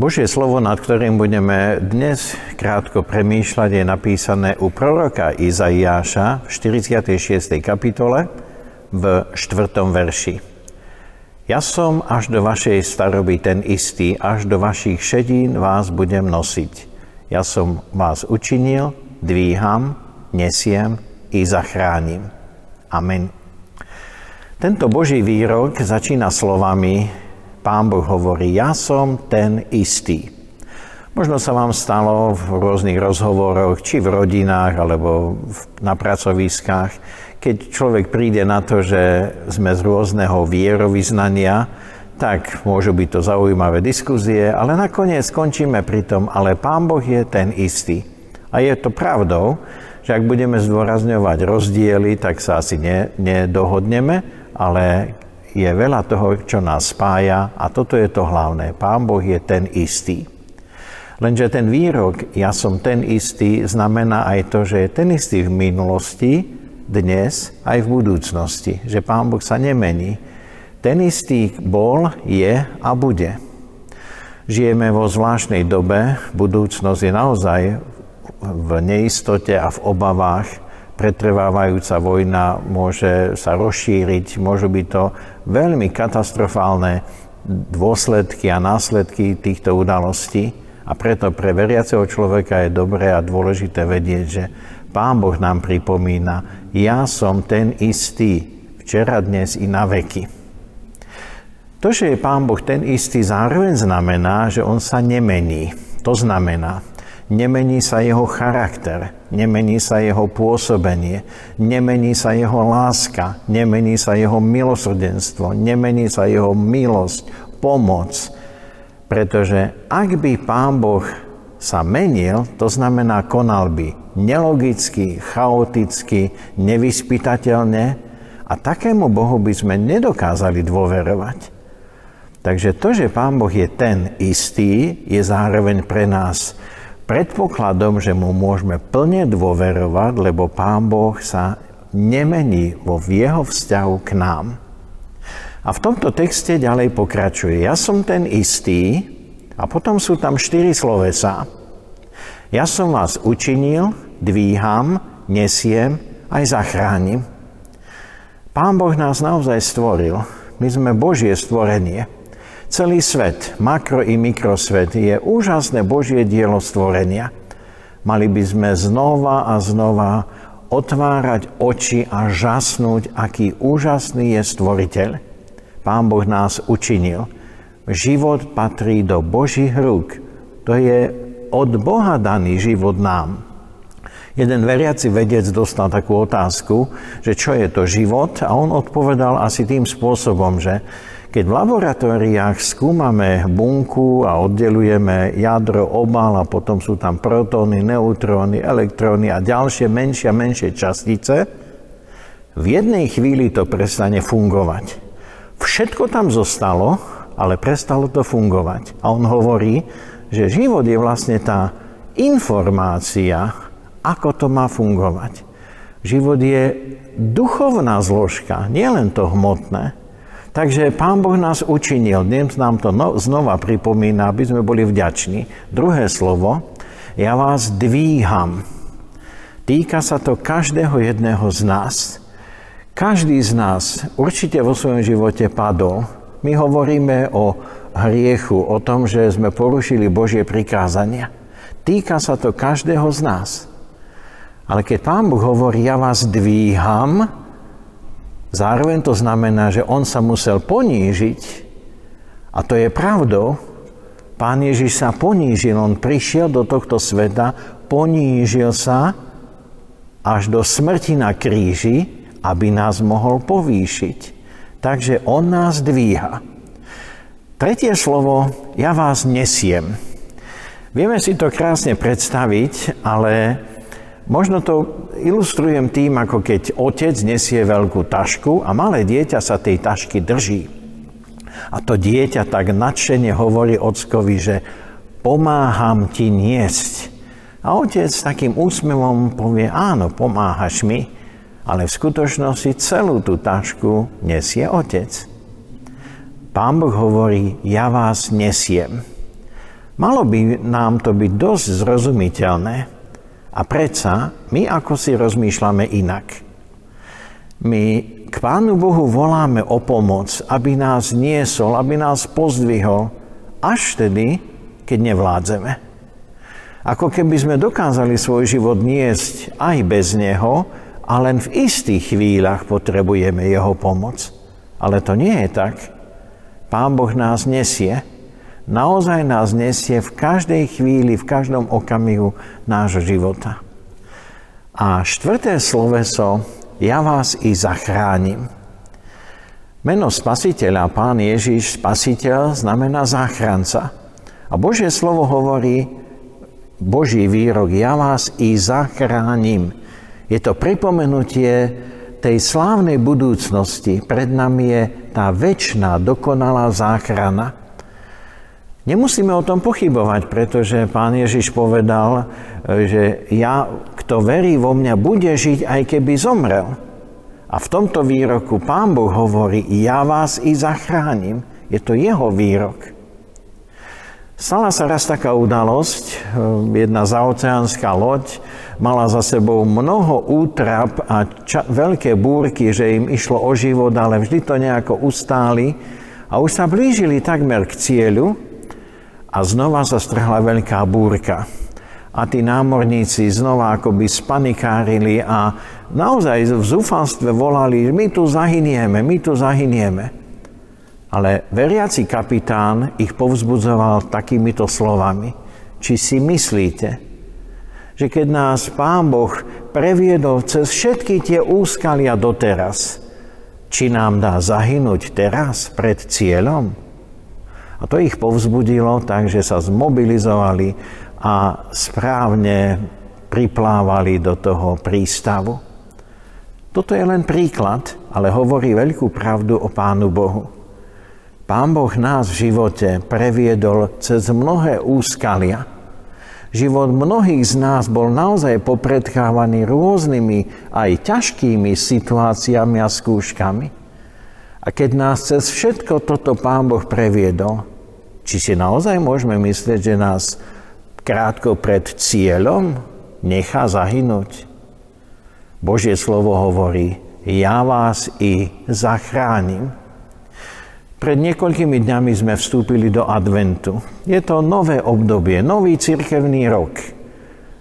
Božie slovo, nad ktorým budeme dnes krátko premýšľať, je napísané u proroka Izaiáša v 46. kapitole v 4. verši. Ja som až do vašej staroby ten istý, až do vašich šedín vás budem nosiť. Ja som vás učinil, dvíham, nesiem i zachránim. Amen. Tento Boží výrok začína slovami Pán Boh hovorí, ja som ten istý. Možno sa vám stalo v rôznych rozhovoroch, či v rodinách, alebo na pracoviskách, keď človek príde na to, že sme z rôzneho vierovýznania, tak môžu byť to zaujímavé diskuzie, ale nakoniec skončíme pri tom, ale Pán Boh je ten istý. A je to pravdou, že ak budeme zdôrazňovať rozdiely, tak sa asi ne, nedohodneme, ale je veľa toho, čo nás spája a toto je to hlavné. Pán Boh je ten istý. Lenže ten výrok, ja som ten istý, znamená aj to, že je ten istý v minulosti, dnes aj v budúcnosti. Že Pán Boh sa nemení. Ten istý bol, je a bude. Žijeme vo zvláštnej dobe, budúcnosť je naozaj v neistote a v obavách, pretrvávajúca vojna môže sa rozšíriť, môžu byť to veľmi katastrofálne dôsledky a následky týchto udalostí. A preto pre veriaceho človeka je dobré a dôležité vedieť, že Pán Boh nám pripomína, ja som ten istý, včera, dnes i na veky. To, že je Pán Boh ten istý, zároveň znamená, že On sa nemení. To znamená, Nemení sa jeho charakter, nemení sa jeho pôsobenie, nemení sa jeho láska, nemení sa jeho milosrdenstvo, nemení sa jeho milosť, pomoc. Pretože ak by Pán Boh sa menil, to znamená konal by nelogicky, chaoticky, nevyspytateľne a takému Bohu by sme nedokázali dôverovať. Takže to, že Pán Boh je ten istý, je zároveň pre nás predpokladom, že mu môžeme plne dôverovať, lebo Pán Boh sa nemení vo jeho vzťahu k nám. A v tomto texte ďalej pokračuje. Ja som ten istý, a potom sú tam štyri slovesa. Ja som vás učinil, dvíham, nesiem, aj zachránim. Pán Boh nás naozaj stvoril. My sme Božie stvorenie. Celý svet, makro i mikrosvet, je úžasné Božie dielo stvorenia. Mali by sme znova a znova otvárať oči a žasnúť, aký úžasný je stvoriteľ. Pán Boh nás učinil. Život patrí do Božích rúk. To je od Boha daný život nám. Jeden veriaci vedec dostal takú otázku, že čo je to život a on odpovedal asi tým spôsobom, že keď v laboratóriách skúmame bunku a oddelujeme jadro, obal a potom sú tam protóny, neutróny, elektróny a ďalšie menšie a menšie častice, v jednej chvíli to prestane fungovať. Všetko tam zostalo, ale prestalo to fungovať. A on hovorí, že život je vlastne tá informácia, ako to má fungovať. Život je duchovná zložka, nielen to hmotné. Takže Pán Boh nás učinil, dnes nám to no, znova pripomína, aby sme boli vďační. Druhé slovo, ja vás dvíham. Týka sa to každého jedného z nás. Každý z nás určite vo svojom živote padol. My hovoríme o hriechu, o tom, že sme porušili Božie prikázania. Týka sa to každého z nás. Ale keď Pán Boh hovorí, ja vás dvíham, Zároveň to znamená, že on sa musel ponížiť a to je pravdou. Pán Ježiš sa ponížil, on prišiel do tohto sveta, ponížil sa až do smrti na kríži, aby nás mohol povýšiť. Takže on nás dvíha. Tretie slovo, ja vás nesiem. Vieme si to krásne predstaviť, ale Možno to ilustrujem tým, ako keď otec nesie veľkú tašku a malé dieťa sa tej tašky drží. A to dieťa tak nadšene hovorí ockovi, že pomáham ti niesť. A otec takým úsmevom povie, áno, pomáhaš mi, ale v skutočnosti celú tú tašku nesie otec. Pán Boh hovorí, ja vás nesiem. Malo by nám to byť dosť zrozumiteľné a predsa my ako si rozmýšľame inak. My k Pánu Bohu voláme o pomoc, aby nás niesol, aby nás pozdvihol, až vtedy, keď nevládzeme. Ako keby sme dokázali svoj život niesť aj bez Neho, a len v istých chvíľach potrebujeme Jeho pomoc. Ale to nie je tak. Pán Boh nás nesie. Naozaj nás nesie v každej chvíli, v každom okamihu nášho života. A štvrté sloveso, ja vás i zachránim. Meno spasiteľa, pán Ježiš, spasiteľ, znamená záchranca. A Božie slovo hovorí, Boží výrok, ja vás i zachránim. Je to pripomenutie tej slávnej budúcnosti. Pred nami je tá väčšiná, dokonalá záchrana. Nemusíme o tom pochybovať, pretože pán Ježiš povedal, že ja, kto verí vo mňa, bude žiť, aj keby zomrel. A v tomto výroku Pán Boh hovorí, ja vás i zachránim. Je to jeho výrok. Stala sa raz taká udalosť, eh, jedna zaoceánska loď mala za sebou mnoho útrap a ča- veľké búrky, že im išlo o život, ale vždy to nejako ustáli a už sa blížili takmer k cieľu a znova sa strhla veľká búrka a tí námorníci znova akoby spanikárili a naozaj v zúfalstve volali, my tu zahynieme, my tu zahynieme. Ale veriaci kapitán ich povzbudzoval takýmito slovami. Či si myslíte, že keď nás Pán Boh previedol cez všetky tie úskalia doteraz, či nám dá zahynúť teraz pred cieľom? A to ich povzbudilo tak, že sa zmobilizovali a správne priplávali do toho prístavu. Toto je len príklad, ale hovorí veľkú pravdu o Pánu Bohu. Pán Boh nás v živote previedol cez mnohé úskalia. Život mnohých z nás bol naozaj popredchávaný rôznymi aj ťažkými situáciami a skúškami. A keď nás cez všetko toto Pán Boh previedol, či si naozaj môžeme myslieť, že nás krátko pred cieľom nechá zahynúť. Božie slovo hovorí, ja vás i zachránim. Pred niekoľkými dňami sme vstúpili do adventu. Je to nové obdobie, nový cirkevný rok.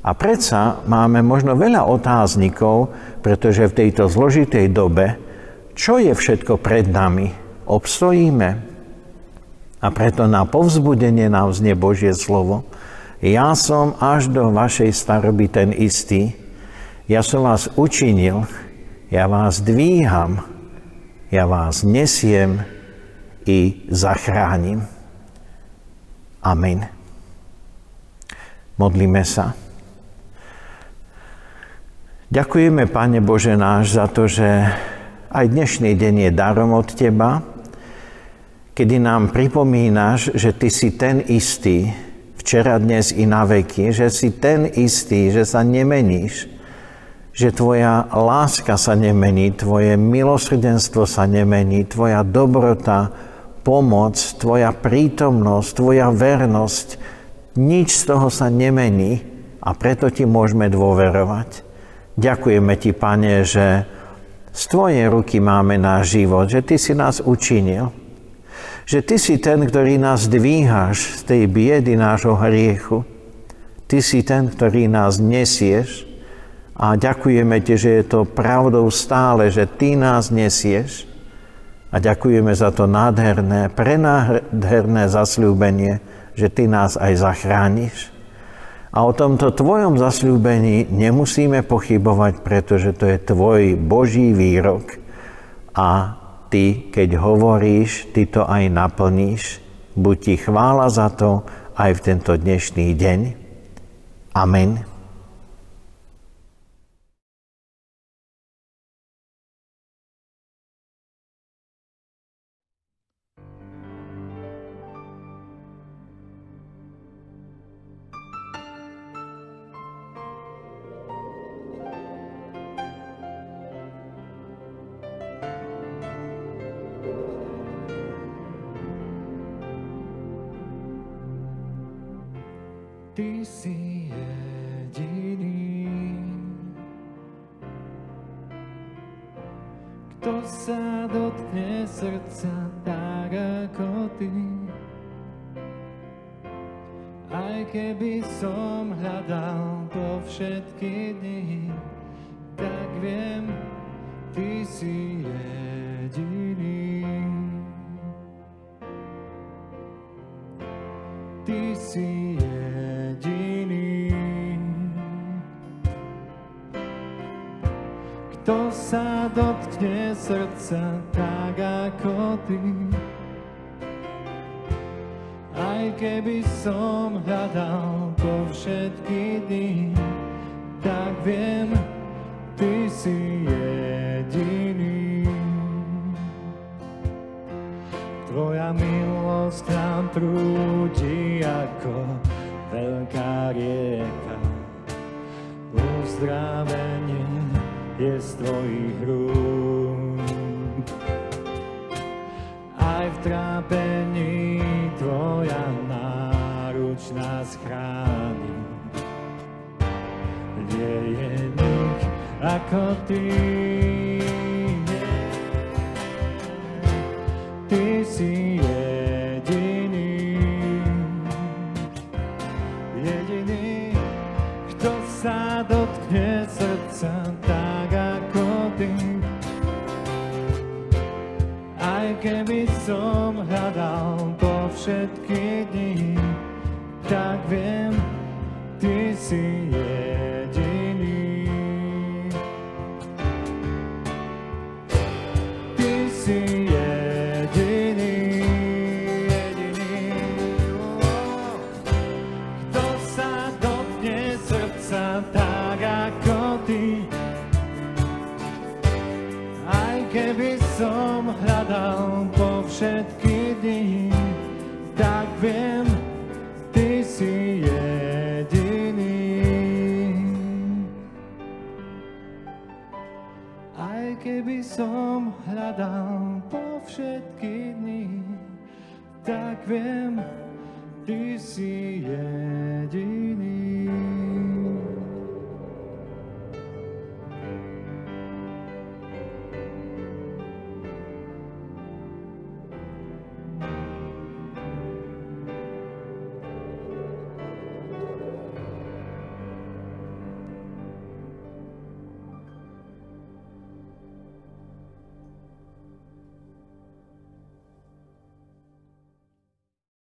A predsa máme možno veľa otáznikov, pretože v tejto zložitej dobe, čo je všetko pred nami, obstojíme. A preto na povzbudenie nám znie Božie slovo – ja som až do vašej staroby ten istý. Ja som vás učinil, ja vás dvíham, ja vás nesiem i zachránim. Amen. Modlíme sa. Ďakujeme, Pane Bože náš, za to, že aj dnešný deň je darom od Teba, kedy nám pripomínaš, že Ty si ten istý, včera, dnes i na veky, že si ten istý, že sa nemeníš, že tvoja láska sa nemení, tvoje milosrdenstvo sa nemení, tvoja dobrota, pomoc, tvoja prítomnosť, tvoja vernosť, nič z toho sa nemení a preto ti môžeme dôverovať. Ďakujeme ti, Pane, že z tvojej ruky máme náš život, že ty si nás učinil že Ty si ten, ktorý nás dvíhaš z tej biedy nášho hriechu. Ty si ten, ktorý nás nesieš a ďakujeme Ti, že je to pravdou stále, že Ty nás nesieš a ďakujeme za to nádherné, prenádherné zasľúbenie, že Ty nás aj zachrániš. A o tomto Tvojom zasľúbení nemusíme pochybovať, pretože to je Tvoj Boží výrok. A ty, keď hovoríš, ty to aj naplníš. Buď ti chvála za to aj v tento dnešný deň. Amen. Ty si jediný. Kto sa dotkne srdca tak ako Ty? Aj keby som hľadal po všetky dni, tak viem, Ty si jediný. Ty si jediný. Sa dotkne srdca tak ako Ty? Aj keby som hľadal po všetky dny, tak viem, Ty si jediný. Tvoja milosť nám prúdi ako veľká rieka. Uzdravenie je z Tvojich rúk. Aj v trápení Tvoja náruč nás chráni. Nie je nik ako Ty. Keby som hľadal po všetky dni, tak viem, Ty si hľadal po všetky dni, tak viem, Ty si jediný. Aj keby som hľadal po všetky dni, tak viem, Ty si jediný.